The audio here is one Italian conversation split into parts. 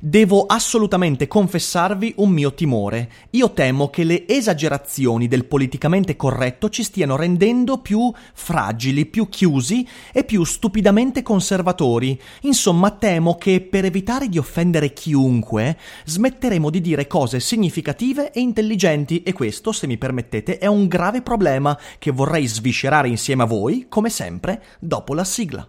Devo assolutamente confessarvi un mio timore. Io temo che le esagerazioni del politicamente corretto ci stiano rendendo più fragili, più chiusi e più stupidamente conservatori. Insomma, temo che per evitare di offendere chiunque, smetteremo di dire cose significative e intelligenti e questo, se mi permettete, è un grave problema che vorrei sviscerare insieme a voi, come sempre, dopo la sigla.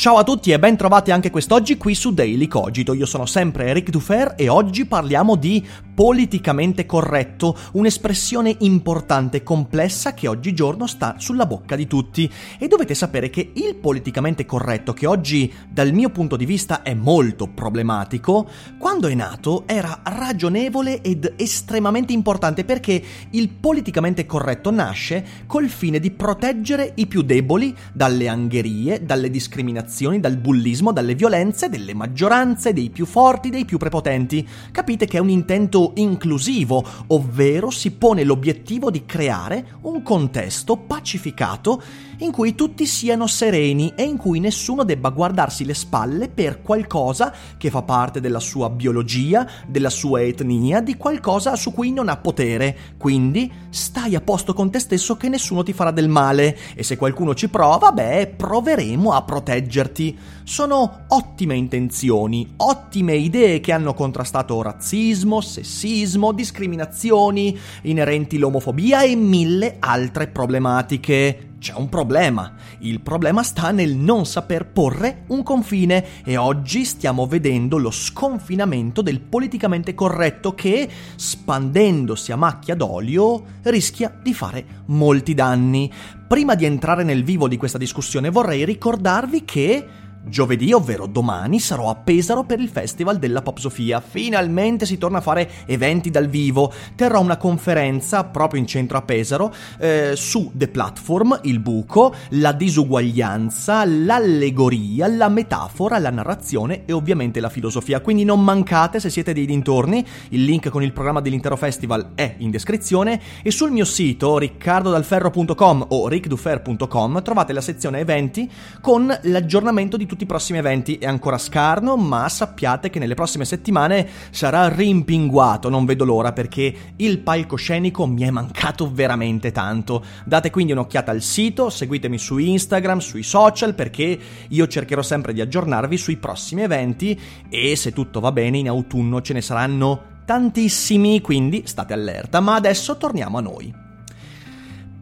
Ciao a tutti e ben trovati anche quest'oggi qui su Daily Cogito. Io sono sempre Eric Dufer e oggi parliamo di politicamente corretto, un'espressione importante e complessa che oggigiorno sta sulla bocca di tutti. E dovete sapere che il politicamente corretto, che oggi dal mio punto di vista è molto problematico, quando è nato era ragionevole ed estremamente importante perché il politicamente corretto nasce col fine di proteggere i più deboli dalle angherie, dalle discriminazioni dal bullismo, dalle violenze delle maggioranze, dei più forti, dei più prepotenti. Capite che è un intento inclusivo, ovvero si pone l'obiettivo di creare un contesto pacificato in cui tutti siano sereni e in cui nessuno debba guardarsi le spalle per qualcosa che fa parte della sua biologia, della sua etnia, di qualcosa su cui non ha potere. Quindi stai a posto con te stesso che nessuno ti farà del male e se qualcuno ci prova, beh, proveremo a proteggerti. Sono ottime intenzioni, ottime idee che hanno contrastato razzismo, sessismo, discriminazioni inerenti all'omofobia e mille altre problematiche c'è un problema. Il problema sta nel non saper porre un confine e oggi stiamo vedendo lo sconfinamento del politicamente corretto che, spandendosi a macchia d'olio, rischia di fare molti danni. Prima di entrare nel vivo di questa discussione vorrei ricordarvi che Giovedì, ovvero domani, sarò a Pesaro per il Festival della Pop Sofia. Finalmente si torna a fare eventi dal vivo. Terrò una conferenza proprio in centro a Pesaro eh, su The Platform, il buco, la disuguaglianza, l'allegoria, la metafora, la narrazione e ovviamente la filosofia. Quindi non mancate se siete dei dintorni. Il link con il programma dell'intero festival è in descrizione e sul mio sito riccardodalferro.com o rickdufer.com trovate la sezione eventi con l'aggiornamento di tutti i prossimi eventi è ancora scarno, ma sappiate che nelle prossime settimane sarà rimpinguato, non vedo l'ora perché il palcoscenico mi è mancato veramente tanto. Date quindi un'occhiata al sito, seguitemi su Instagram, sui social perché io cercherò sempre di aggiornarvi sui prossimi eventi e se tutto va bene in autunno ce ne saranno tantissimi, quindi state allerta, ma adesso torniamo a noi.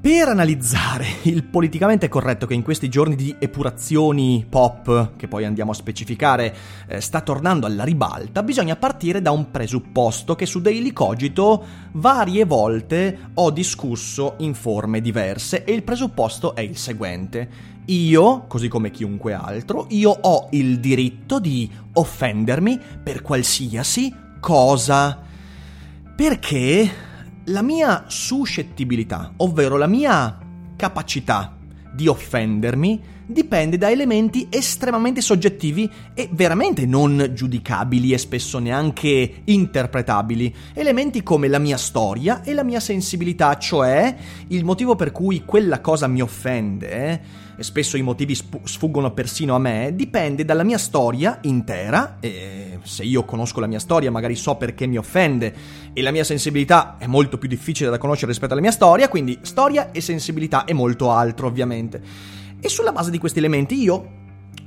Per analizzare il politicamente corretto che in questi giorni di epurazioni pop, che poi andiamo a specificare, eh, sta tornando alla ribalta, bisogna partire da un presupposto che su Daily Cogito varie volte ho discusso in forme diverse e il presupposto è il seguente. Io, così come chiunque altro, io ho il diritto di offendermi per qualsiasi cosa. Perché la mia suscettibilità, ovvero la mia capacità di offendermi, dipende da elementi estremamente soggettivi e veramente non giudicabili e spesso neanche interpretabili. Elementi come la mia storia e la mia sensibilità, cioè il motivo per cui quella cosa mi offende e spesso i motivi sfuggono persino a me, dipende dalla mia storia intera, e se io conosco la mia storia magari so perché mi offende, e la mia sensibilità è molto più difficile da conoscere rispetto alla mia storia, quindi storia e sensibilità e molto altro ovviamente. E sulla base di questi elementi io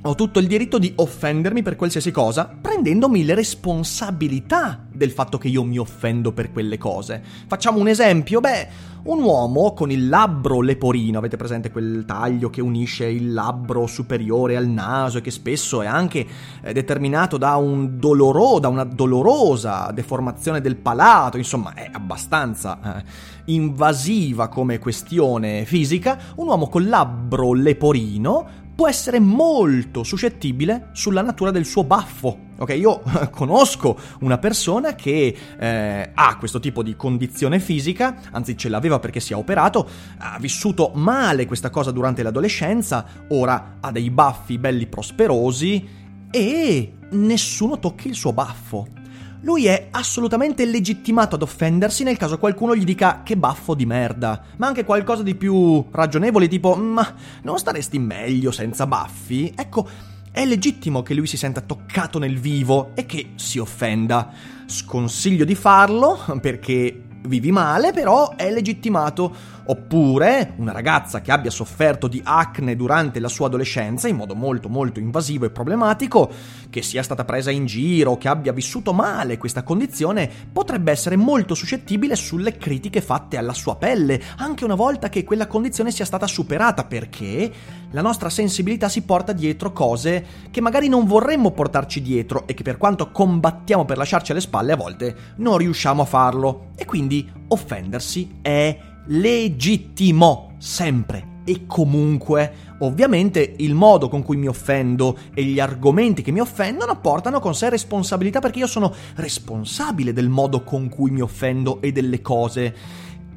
ho tutto il diritto di offendermi per qualsiasi cosa, prendendomi le responsabilità del fatto che io mi offendo per quelle cose. Facciamo un esempio, beh, un uomo con il labbro leporino, avete presente quel taglio che unisce il labbro superiore al naso e che spesso è anche eh, determinato da, un doloro, da una dolorosa deformazione del palato, insomma è abbastanza eh, invasiva come questione fisica, un uomo col labbro leporino può essere molto suscettibile sulla natura del suo baffo. Ok, io conosco una persona che eh, ha questo tipo di condizione fisica, anzi ce l'aveva perché si è operato, ha vissuto male questa cosa durante l'adolescenza, ora ha dei baffi belli prosperosi e nessuno tocchi il suo baffo lui è assolutamente legittimato ad offendersi nel caso qualcuno gli dica che baffo di merda, ma anche qualcosa di più ragionevole tipo ma non staresti meglio senza baffi? Ecco, è legittimo che lui si senta toccato nel vivo e che si offenda. Sconsiglio di farlo perché vivi male, però è legittimato. Oppure una ragazza che abbia sofferto di acne durante la sua adolescenza in modo molto molto invasivo e problematico, che sia stata presa in giro, che abbia vissuto male questa condizione, potrebbe essere molto suscettibile sulle critiche fatte alla sua pelle, anche una volta che quella condizione sia stata superata, perché la nostra sensibilità si porta dietro cose che magari non vorremmo portarci dietro e che per quanto combattiamo per lasciarci alle spalle a volte non riusciamo a farlo. E quindi offendersi è legittimo, sempre e comunque. Ovviamente il modo con cui mi offendo e gli argomenti che mi offendono portano con sé responsabilità perché io sono responsabile del modo con cui mi offendo e delle cose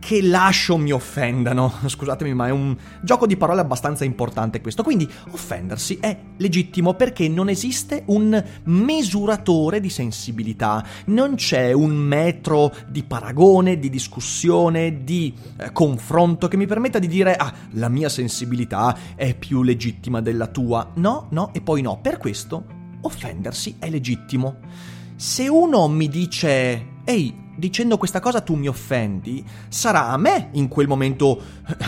che lascio mi offendano. Scusatemi, ma è un gioco di parole abbastanza importante questo. Quindi offendersi è legittimo perché non esiste un misuratore di sensibilità, non c'è un metro di paragone, di discussione, di eh, confronto che mi permetta di dire ah, la mia sensibilità è più legittima della tua. No, no e poi no. Per questo offendersi è legittimo. Se uno mi dice ehi, dicendo questa cosa tu mi offendi, sarà a me in quel momento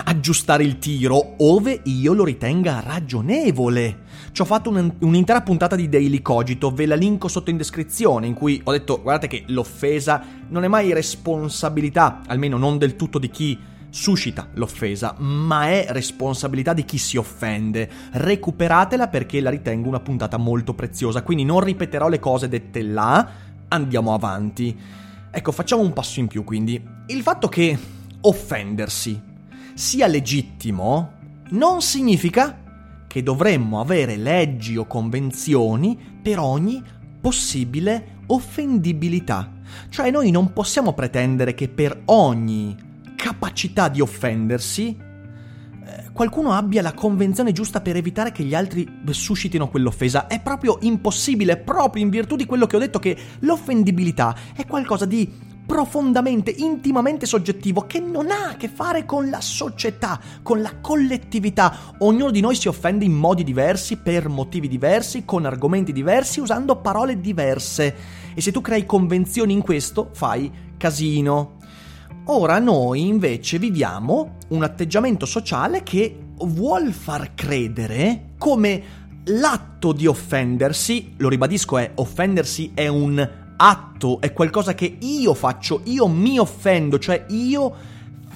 aggiustare il tiro ove io lo ritenga ragionevole. Ci ho fatto un, un'intera puntata di Daily Cogito, ve la linko sotto in descrizione, in cui ho detto guardate che l'offesa non è mai responsabilità, almeno non del tutto di chi suscita l'offesa, ma è responsabilità di chi si offende. Recuperatela perché la ritengo una puntata molto preziosa, quindi non ripeterò le cose dette là, andiamo avanti. Ecco, facciamo un passo in più quindi. Il fatto che offendersi sia legittimo non significa che dovremmo avere leggi o convenzioni per ogni possibile offendibilità. Cioè noi non possiamo pretendere che per ogni capacità di offendersi qualcuno abbia la convenzione giusta per evitare che gli altri suscitino quell'offesa. È proprio impossibile, proprio in virtù di quello che ho detto, che l'offendibilità è qualcosa di profondamente, intimamente soggettivo che non ha a che fare con la società, con la collettività. Ognuno di noi si offende in modi diversi, per motivi diversi, con argomenti diversi, usando parole diverse. E se tu crei convenzioni in questo, fai casino. Ora noi invece viviamo un atteggiamento sociale che vuol far credere come l'atto di offendersi, lo ribadisco è offendersi è un atto, è qualcosa che io faccio, io mi offendo, cioè io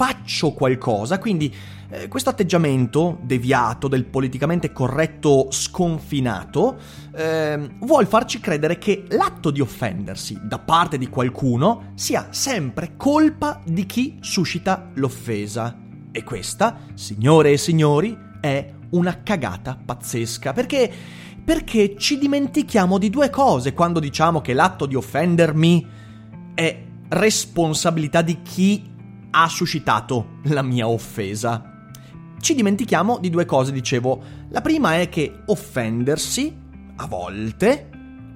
faccio qualcosa, quindi eh, questo atteggiamento deviato del politicamente corretto sconfinato eh, vuol farci credere che l'atto di offendersi da parte di qualcuno sia sempre colpa di chi suscita l'offesa. E questa, signore e signori, è una cagata pazzesca, perché perché ci dimentichiamo di due cose quando diciamo che l'atto di offendermi è responsabilità di chi ha suscitato la mia offesa ci dimentichiamo di due cose, dicevo. La prima è che offendersi, a volte,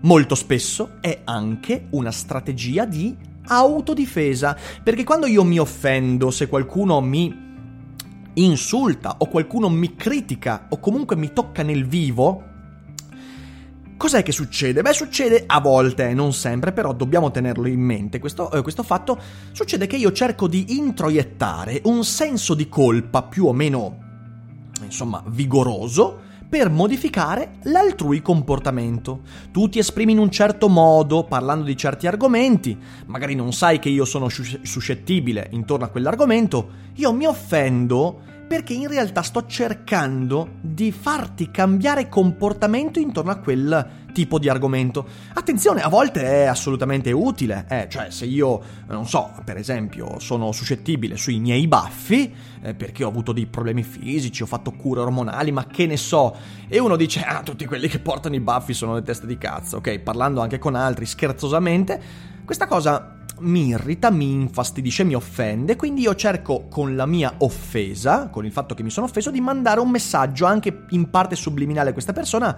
molto spesso, è anche una strategia di autodifesa. Perché quando io mi offendo, se qualcuno mi insulta o qualcuno mi critica o comunque mi tocca nel vivo, Cos'è che succede? Beh, succede a volte, non sempre, però dobbiamo tenerlo in mente. Questo, eh, questo, fatto succede che io cerco di introiettare un senso di colpa più o meno, insomma, vigoroso per modificare l'altrui comportamento. Tu ti esprimi in un certo modo parlando di certi argomenti, magari non sai che io sono suscettibile intorno a quell'argomento, io mi offendo perché in realtà sto cercando di farti cambiare comportamento intorno a quel tipo di argomento. Attenzione, a volte è assolutamente utile, eh, cioè se io, non so, per esempio, sono suscettibile sui miei baffi, eh, perché ho avuto dei problemi fisici, ho fatto cure ormonali, ma che ne so, e uno dice, ah, tutti quelli che portano i baffi sono le teste di cazzo, ok, parlando anche con altri scherzosamente, questa cosa mi irrita, mi infastidisce, mi offende, quindi io cerco con la mia offesa, con il fatto che mi sono offeso, di mandare un messaggio anche in parte subliminale a questa persona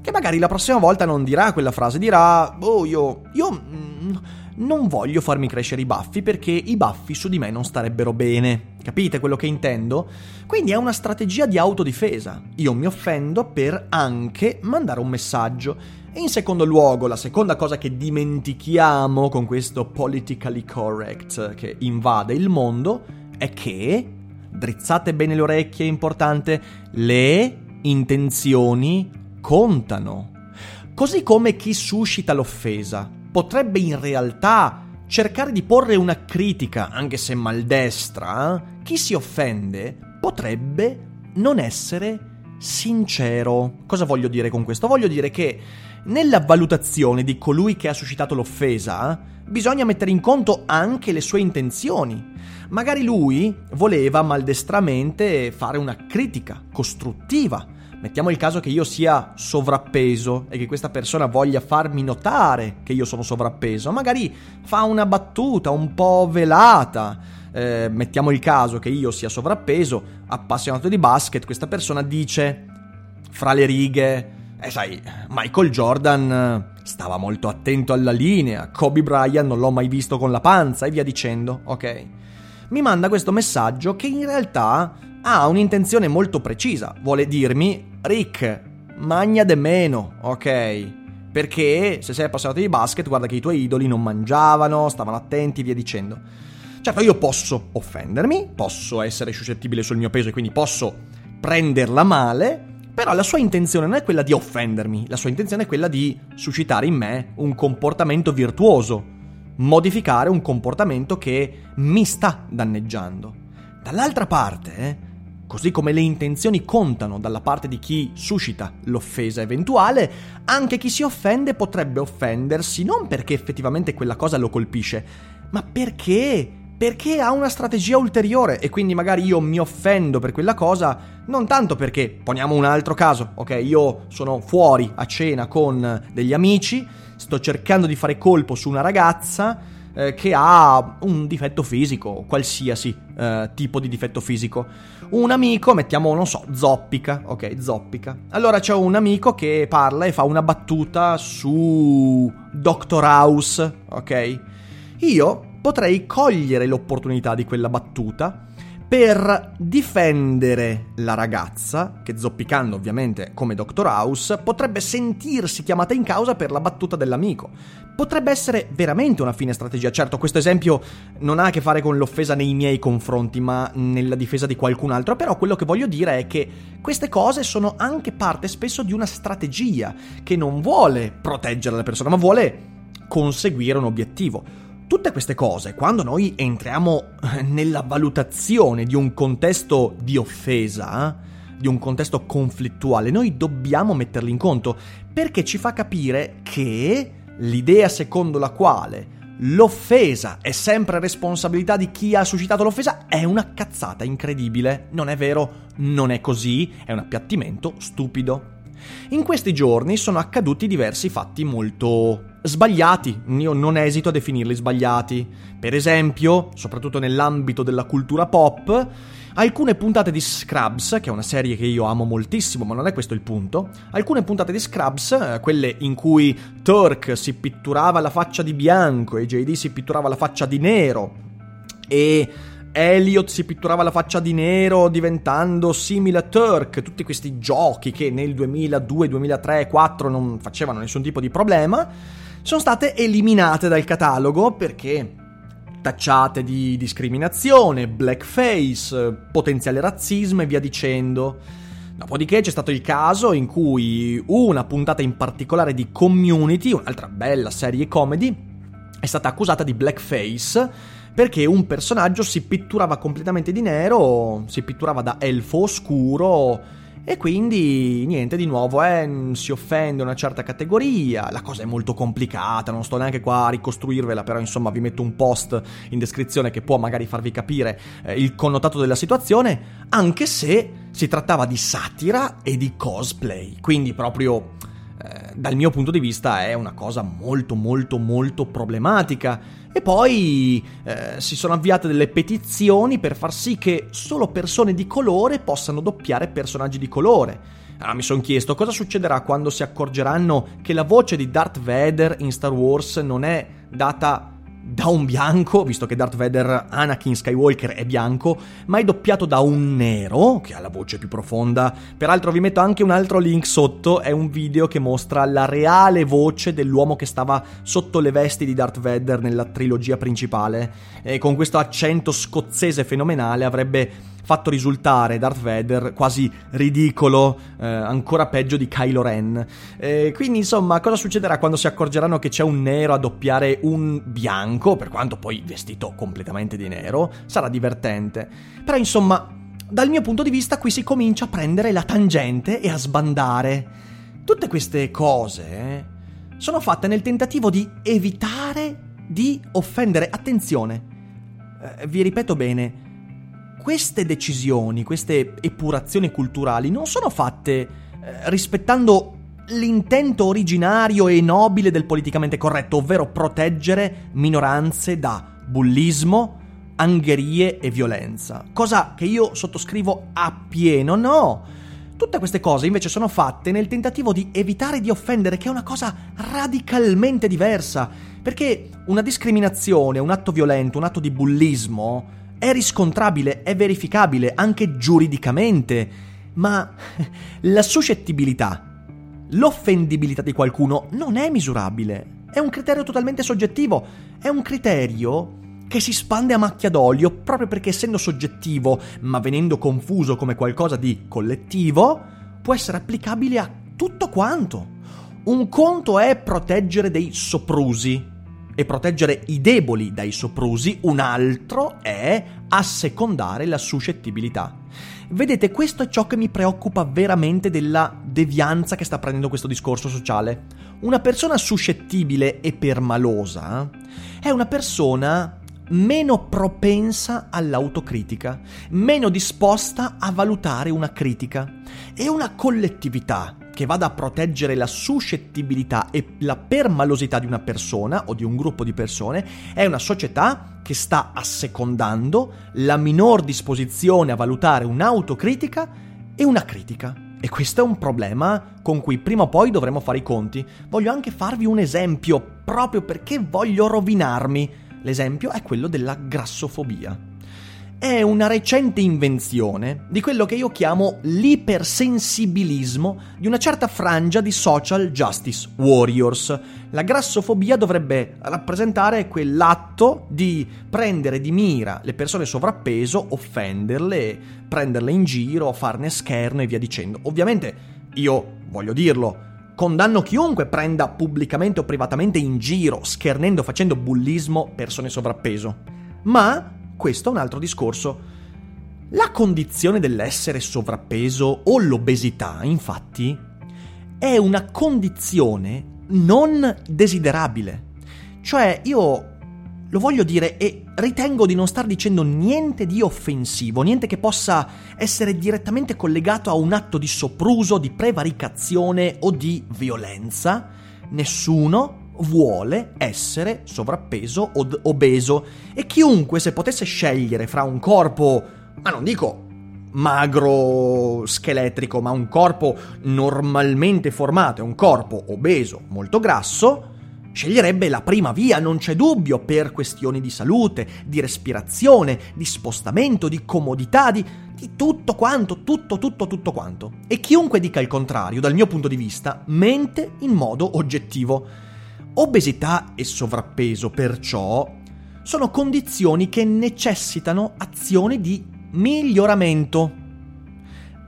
che magari la prossima volta non dirà quella frase, dirà, oh io, io mm, non voglio farmi crescere i baffi perché i baffi su di me non starebbero bene. Capite quello che intendo? Quindi è una strategia di autodifesa. Io mi offendo per anche mandare un messaggio. E in secondo luogo, la seconda cosa che dimentichiamo con questo politically correct che invade il mondo è che, drizzate bene le orecchie, è importante, le intenzioni contano. Così come chi suscita l'offesa potrebbe in realtà cercare di porre una critica, anche se maldestra, chi si offende potrebbe non essere sincero. Cosa voglio dire con questo? Voglio dire che nella valutazione di colui che ha suscitato l'offesa bisogna mettere in conto anche le sue intenzioni. Magari lui voleva maldestramente fare una critica costruttiva Mettiamo il caso che io sia sovrappeso e che questa persona voglia farmi notare che io sono sovrappeso, magari fa una battuta un po' velata. Eh, mettiamo il caso che io sia sovrappeso, appassionato di basket, questa persona dice fra le righe, eh sai, Michael Jordan stava molto attento alla linea, Kobe Bryant non l'ho mai visto con la panza e via dicendo, ok? Mi manda questo messaggio che in realtà ha un'intenzione molto precisa, vuole dirmi Rick, magna de meno, ok? Perché se sei appassionato di basket, guarda che i tuoi idoli non mangiavano, stavano attenti, via dicendo. Certo, io posso offendermi, posso essere suscettibile sul mio peso e quindi posso prenderla male, però la sua intenzione non è quella di offendermi, la sua intenzione è quella di suscitare in me un comportamento virtuoso, modificare un comportamento che mi sta danneggiando. Dall'altra parte, eh, Così come le intenzioni contano dalla parte di chi suscita l'offesa eventuale, anche chi si offende potrebbe offendersi non perché effettivamente quella cosa lo colpisce, ma perché? Perché ha una strategia ulteriore e quindi magari io mi offendo per quella cosa non tanto perché, poniamo un altro caso, ok, io sono fuori a cena con degli amici, sto cercando di fare colpo su una ragazza eh, che ha un difetto fisico, qualsiasi eh, tipo di difetto fisico. Un amico, mettiamo, non so, zoppica, ok, zoppica. Allora c'è un amico che parla e fa una battuta su Doctor House, ok? Io potrei cogliere l'opportunità di quella battuta per difendere la ragazza, che zoppicando ovviamente come Dr. House, potrebbe sentirsi chiamata in causa per la battuta dell'amico. Potrebbe essere veramente una fine strategia. Certo, questo esempio non ha a che fare con l'offesa nei miei confronti, ma nella difesa di qualcun altro. Però quello che voglio dire è che queste cose sono anche parte spesso di una strategia che non vuole proteggere la persona, ma vuole conseguire un obiettivo. Tutte queste cose, quando noi entriamo nella valutazione di un contesto di offesa, di un contesto conflittuale, noi dobbiamo metterli in conto perché ci fa capire che l'idea secondo la quale l'offesa è sempre responsabilità di chi ha suscitato l'offesa è una cazzata incredibile. Non è vero, non è così, è un appiattimento stupido. In questi giorni sono accaduti diversi fatti molto sbagliati, io non esito a definirli sbagliati. Per esempio, soprattutto nell'ambito della cultura pop, alcune puntate di Scrubs, che è una serie che io amo moltissimo, ma non è questo il punto, alcune puntate di Scrubs, eh, quelle in cui Turk si pitturava la faccia di bianco e JD si pitturava la faccia di nero e Elliot si pitturava la faccia di nero diventando simile a Turk, tutti questi giochi che nel 2002, 2003 e 2004 non facevano nessun tipo di problema, sono state eliminate dal catalogo perché tacciate di discriminazione, blackface, potenziale razzismo e via dicendo. Dopodiché c'è stato il caso in cui una puntata in particolare di Community, un'altra bella serie comedy, è stata accusata di blackface perché un personaggio si pitturava completamente di nero, si pitturava da elfo oscuro E quindi niente di nuovo, eh, si offende una certa categoria, la cosa è molto complicata, non sto neanche qua a ricostruirvela, però insomma vi metto un post in descrizione che può magari farvi capire eh, il connotato della situazione, anche se si trattava di satira e di cosplay, quindi proprio eh, dal mio punto di vista è una cosa molto molto molto problematica e poi eh, si sono avviate delle petizioni per far sì che solo persone di colore possano doppiare personaggi di colore. Allora mi sono chiesto cosa succederà quando si accorgeranno che la voce di Darth Vader in Star Wars non è data da un bianco, visto che Darth Vader Anakin Skywalker è bianco, ma è doppiato da un nero, che ha la voce più profonda. Peraltro vi metto anche un altro link sotto, è un video che mostra la reale voce dell'uomo che stava sotto le vesti di Darth Vader nella trilogia principale. E con questo accento scozzese fenomenale avrebbe fatto risultare Darth Vader quasi ridicolo, eh, ancora peggio di Kylo Ren. Eh, quindi insomma, cosa succederà quando si accorgeranno che c'è un nero a doppiare un bianco, per quanto poi vestito completamente di nero? Sarà divertente. Però insomma, dal mio punto di vista qui si comincia a prendere la tangente e a sbandare. Tutte queste cose eh, sono fatte nel tentativo di evitare di offendere. Attenzione, eh, vi ripeto bene, queste decisioni, queste epurazioni culturali non sono fatte eh, rispettando l'intento originario e nobile del politicamente corretto, ovvero proteggere minoranze da bullismo, angherie e violenza. Cosa che io sottoscrivo appieno, no. Tutte queste cose invece sono fatte nel tentativo di evitare di offendere, che è una cosa radicalmente diversa. Perché una discriminazione, un atto violento, un atto di bullismo è riscontrabile, è verificabile anche giuridicamente, ma la suscettibilità, l'offendibilità di qualcuno non è misurabile, è un criterio totalmente soggettivo, è un criterio che si spande a macchia d'olio proprio perché essendo soggettivo, ma venendo confuso come qualcosa di collettivo, può essere applicabile a tutto quanto. Un conto è proteggere dei soprusi, e proteggere i deboli dai soprusi, un altro è assecondare la suscettibilità. Vedete, questo è ciò che mi preoccupa veramente della devianza che sta prendendo questo discorso sociale. Una persona suscettibile e permalosa è una persona meno propensa all'autocritica, meno disposta a valutare una critica. E una collettività che vada a proteggere la suscettibilità e la permalosità di una persona o di un gruppo di persone è una società che sta assecondando la minor disposizione a valutare un'autocritica e una critica. E questo è un problema con cui prima o poi dovremo fare i conti. Voglio anche farvi un esempio, proprio perché voglio rovinarmi. L'esempio è quello della grassofobia è una recente invenzione di quello che io chiamo l'ipersensibilismo di una certa frangia di social justice warriors. La grassofobia dovrebbe rappresentare quell'atto di prendere di mira le persone sovrappeso, offenderle, prenderle in giro, farne scherno e via dicendo. Ovviamente io voglio dirlo, condanno chiunque prenda pubblicamente o privatamente in giro, schernendo, facendo bullismo persone sovrappeso. Ma questo è un altro discorso. La condizione dell'essere sovrappeso o l'obesità, infatti, è una condizione non desiderabile. Cioè, io lo voglio dire e ritengo di non star dicendo niente di offensivo, niente che possa essere direttamente collegato a un atto di sopruso, di prevaricazione o di violenza. Nessuno vuole essere sovrappeso o obeso e chiunque se potesse scegliere fra un corpo, ma non dico magro scheletrico, ma un corpo normalmente formato e un corpo obeso molto grasso, sceglierebbe la prima via, non c'è dubbio, per questioni di salute, di respirazione, di spostamento, di comodità, di, di tutto quanto, tutto, tutto, tutto quanto. E chiunque dica il contrario, dal mio punto di vista, mente in modo oggettivo. Obesità e sovrappeso, perciò, sono condizioni che necessitano azioni di miglioramento.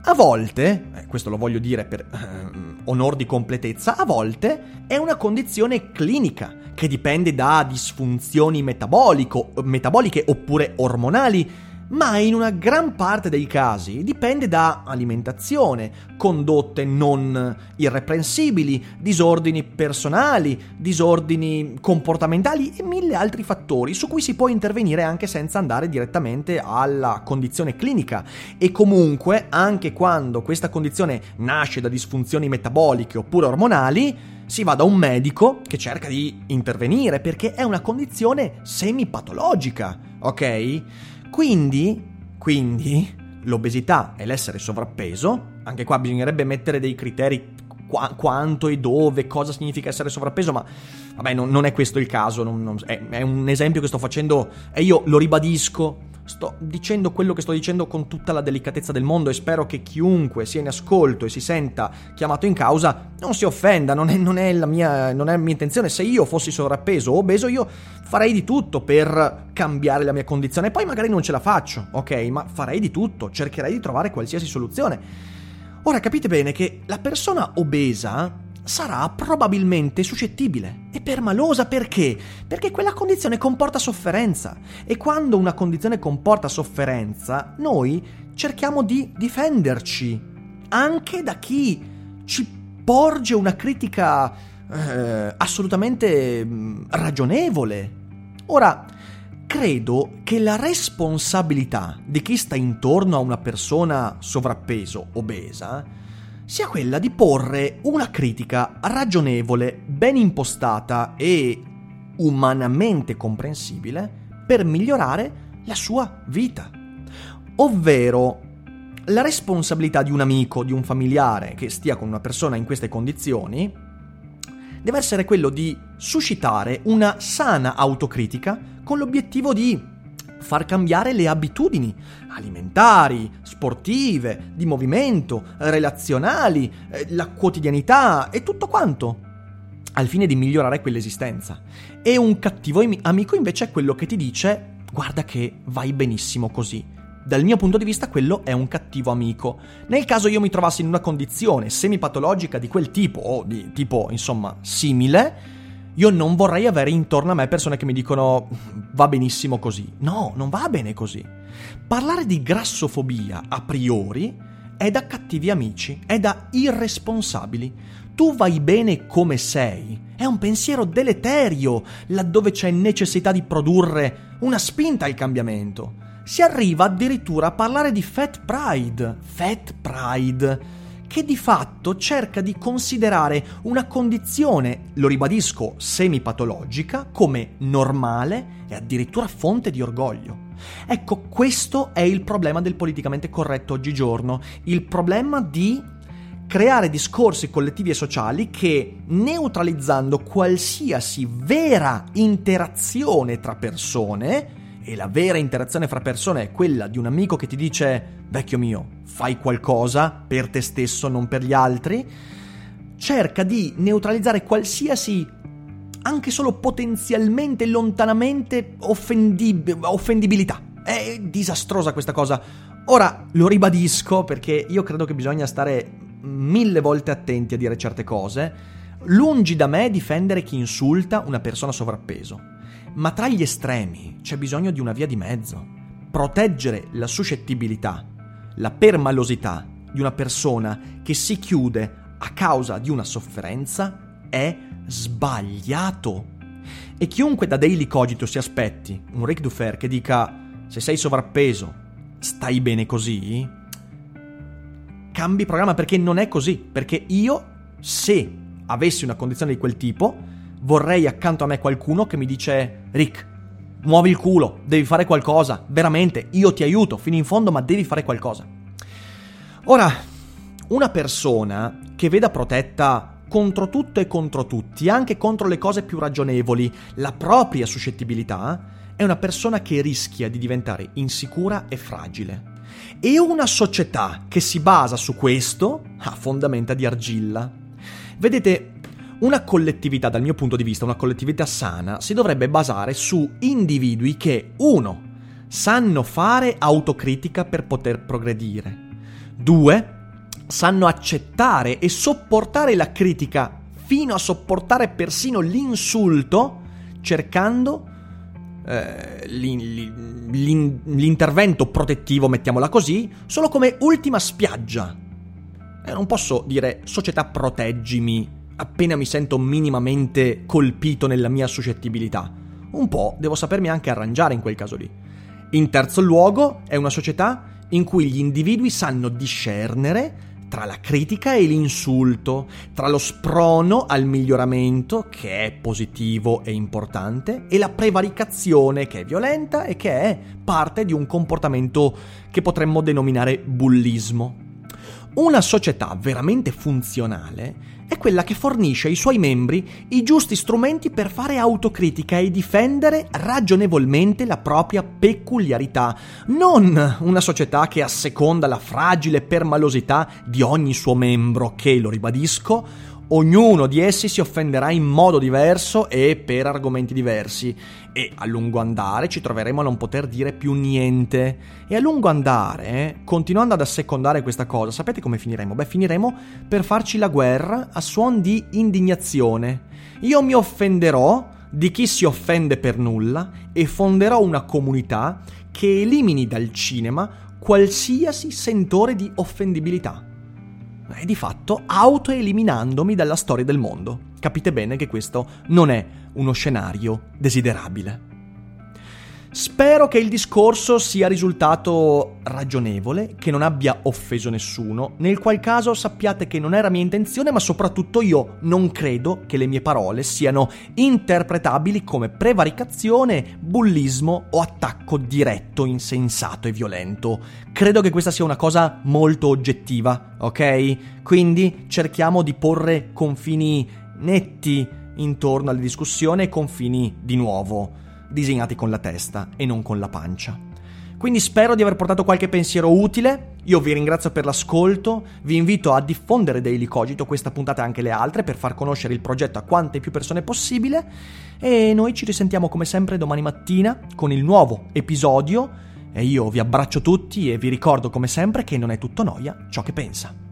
A volte, eh, questo lo voglio dire per eh, onor di completezza, a volte è una condizione clinica che dipende da disfunzioni metaboliche oppure ormonali, ma in una gran parte dei casi dipende da alimentazione, condotte non irreprensibili, disordini personali, disordini comportamentali e mille altri fattori su cui si può intervenire anche senza andare direttamente alla condizione clinica. E comunque, anche quando questa condizione nasce da disfunzioni metaboliche oppure ormonali, si va da un medico che cerca di intervenire perché è una condizione semipatologica, ok? Quindi, quindi, l'obesità e l'essere sovrappeso, anche qua bisognerebbe mettere dei criteri qua, quanto e dove, cosa significa essere sovrappeso, ma vabbè, non, non è questo il caso, non, non, è, è un esempio che sto facendo e io lo ribadisco sto dicendo quello che sto dicendo con tutta la delicatezza del mondo e spero che chiunque sia in ascolto e si senta chiamato in causa non si offenda, non è, non è, mia, non è la mia intenzione. Se io fossi sovrappeso o obeso io farei di tutto per cambiare la mia condizione. Poi magari non ce la faccio, ok? Ma farei di tutto, cercherei di trovare qualsiasi soluzione. Ora capite bene che la persona obesa sarà probabilmente suscettibile e permalosa perché? Perché quella condizione comporta sofferenza e quando una condizione comporta sofferenza noi cerchiamo di difenderci anche da chi ci porge una critica eh, assolutamente mm, ragionevole. Ora, credo che la responsabilità di chi sta intorno a una persona sovrappeso, obesa, sia quella di porre una critica ragionevole, ben impostata e umanamente comprensibile per migliorare la sua vita. Ovvero la responsabilità di un amico, di un familiare che stia con una persona in queste condizioni deve essere quello di suscitare una sana autocritica con l'obiettivo di far cambiare le abitudini alimentari, sportive, di movimento, relazionali, eh, la quotidianità e tutto quanto, al fine di migliorare quell'esistenza. E un cattivo amico invece è quello che ti dice guarda che vai benissimo così. Dal mio punto di vista quello è un cattivo amico. Nel caso io mi trovassi in una condizione semipatologica di quel tipo o di tipo insomma simile, io non vorrei avere intorno a me persone che mi dicono va benissimo così. No, non va bene così. Parlare di grassofobia a priori è da cattivi amici, è da irresponsabili. Tu vai bene come sei. È un pensiero deleterio laddove c'è necessità di produrre una spinta al cambiamento. Si arriva addirittura a parlare di fat pride. Fat pride che di fatto cerca di considerare una condizione, lo ribadisco, semipatologica come normale e addirittura fonte di orgoglio. Ecco, questo è il problema del politicamente corretto oggigiorno, il problema di creare discorsi collettivi e sociali che, neutralizzando qualsiasi vera interazione tra persone, e la vera interazione fra persone è quella di un amico che ti dice vecchio mio, fai qualcosa per te stesso, non per gli altri, cerca di neutralizzare qualsiasi, anche solo potenzialmente, lontanamente offendib- offendibilità. È disastrosa questa cosa. Ora lo ribadisco perché io credo che bisogna stare mille volte attenti a dire certe cose. Lungi da me difendere chi insulta una persona sovrappeso, ma tra gli estremi c'è bisogno di una via di mezzo. Proteggere la suscettibilità la permalosità di una persona che si chiude a causa di una sofferenza è sbagliato. E chiunque da Daily Cogito si aspetti un Rick Dufer che dica se sei sovrappeso, stai bene così, cambi programma perché non è così. Perché io, se avessi una condizione di quel tipo, vorrei accanto a me qualcuno che mi dice Rick, muovi il culo, devi fare qualcosa, veramente, io ti aiuto fino in fondo, ma devi fare qualcosa. Ora, una persona che veda protetta contro tutto e contro tutti, anche contro le cose più ragionevoli, la propria suscettibilità, è una persona che rischia di diventare insicura e fragile. E una società che si basa su questo ha fondamenta di argilla. Vedete, una collettività, dal mio punto di vista, una collettività sana, si dovrebbe basare su individui che, uno, sanno fare autocritica per poter progredire. Due, sanno accettare e sopportare la critica fino a sopportare persino l'insulto, cercando eh, l'intervento protettivo, mettiamola così, solo come ultima spiaggia. E non posso dire società proteggimi appena mi sento minimamente colpito nella mia suscettibilità. Un po' devo sapermi anche arrangiare in quel caso lì. In terzo luogo, è una società in cui gli individui sanno discernere tra la critica e l'insulto, tra lo sprono al miglioramento, che è positivo e importante, e la prevaricazione, che è violenta e che è parte di un comportamento che potremmo denominare bullismo. Una società veramente funzionale è quella che fornisce ai suoi membri i giusti strumenti per fare autocritica e difendere ragionevolmente la propria peculiarità, non una società che asseconda la fragile permalosità di ogni suo membro che, lo ribadisco, ognuno di essi si offenderà in modo diverso e per argomenti diversi e a lungo andare ci troveremo a non poter dire più niente e a lungo andare, continuando ad assecondare questa cosa, sapete come finiremo? Beh, finiremo per farci la guerra a suon di indignazione. Io mi offenderò di chi si offende per nulla e fonderò una comunità che elimini dal cinema qualsiasi sentore di offendibilità e di fatto autoeliminandomi dalla storia del mondo. Capite bene che questo non è uno scenario desiderabile. Spero che il discorso sia risultato ragionevole, che non abbia offeso nessuno, nel qual caso sappiate che non era mia intenzione, ma soprattutto io non credo che le mie parole siano interpretabili come prevaricazione, bullismo o attacco diretto, insensato e violento. Credo che questa sia una cosa molto oggettiva, ok? Quindi cerchiamo di porre confini netti intorno alla discussione e confini di nuovo disegnati con la testa e non con la pancia. Quindi spero di aver portato qualche pensiero utile, io vi ringrazio per l'ascolto, vi invito a diffondere Daily Cogito, questa puntata e anche le altre, per far conoscere il progetto a quante più persone possibile e noi ci risentiamo come sempre domani mattina con il nuovo episodio e io vi abbraccio tutti e vi ricordo come sempre che non è tutto noia ciò che pensa.